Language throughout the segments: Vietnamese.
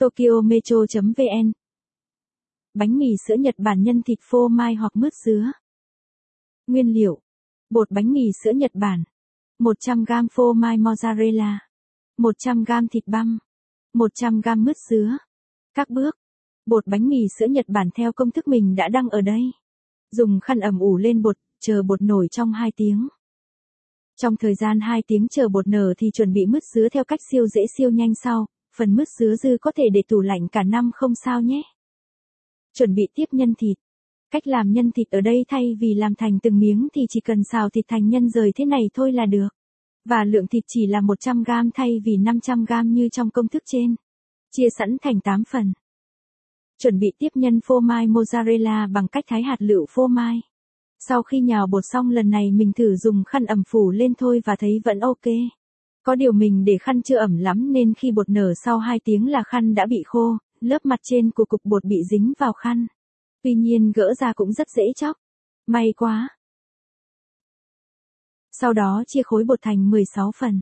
Tokyo Metro.vn Bánh mì sữa Nhật Bản nhân thịt phô mai hoặc mứt dứa. Nguyên liệu. Bột bánh mì sữa Nhật Bản. 100g phô mai mozzarella. 100g thịt băm. 100g mứt dứa. Các bước. Bột bánh mì sữa Nhật Bản theo công thức mình đã đăng ở đây. Dùng khăn ẩm ủ lên bột, chờ bột nổi trong 2 tiếng. Trong thời gian 2 tiếng chờ bột nở thì chuẩn bị mứt dứa theo cách siêu dễ siêu nhanh sau, phần mứt dứa dư có thể để tủ lạnh cả năm không sao nhé. Chuẩn bị tiếp nhân thịt. Cách làm nhân thịt ở đây thay vì làm thành từng miếng thì chỉ cần xào thịt thành nhân rời thế này thôi là được. Và lượng thịt chỉ là 100 gram thay vì 500 gram như trong công thức trên. Chia sẵn thành 8 phần. Chuẩn bị tiếp nhân phô mai mozzarella bằng cách thái hạt lựu phô mai. Sau khi nhào bột xong lần này mình thử dùng khăn ẩm phủ lên thôi và thấy vẫn ok. Có điều mình để khăn chưa ẩm lắm nên khi bột nở sau 2 tiếng là khăn đã bị khô, lớp mặt trên của cục bột bị dính vào khăn. Tuy nhiên gỡ ra cũng rất dễ chóc. May quá. Sau đó chia khối bột thành 16 phần.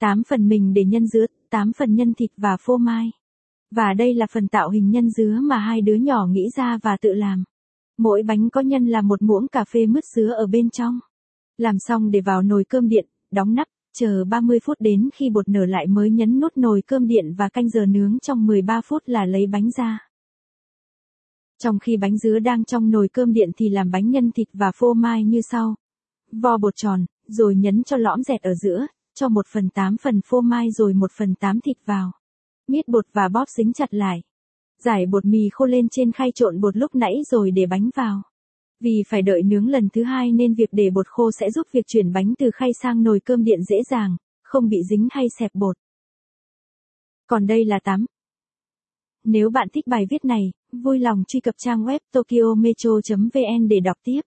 8 phần mình để nhân dứa, 8 phần nhân thịt và phô mai. Và đây là phần tạo hình nhân dứa mà hai đứa nhỏ nghĩ ra và tự làm. Mỗi bánh có nhân là một muỗng cà phê mứt dứa ở bên trong. Làm xong để vào nồi cơm điện, đóng nắp, chờ 30 phút đến khi bột nở lại mới nhấn nút nồi cơm điện và canh giờ nướng trong 13 phút là lấy bánh ra. Trong khi bánh dứa đang trong nồi cơm điện thì làm bánh nhân thịt và phô mai như sau. Vo bột tròn, rồi nhấn cho lõm dẹt ở giữa, cho 1 phần 8 phần phô mai rồi 1 phần 8 thịt vào. Miết bột và bóp dính chặt lại. Giải bột mì khô lên trên khay trộn bột lúc nãy rồi để bánh vào. Vì phải đợi nướng lần thứ hai nên việc để bột khô sẽ giúp việc chuyển bánh từ khay sang nồi cơm điện dễ dàng, không bị dính hay xẹp bột. Còn đây là tắm. Nếu bạn thích bài viết này, vui lòng truy cập trang web tokyometro.vn để đọc tiếp.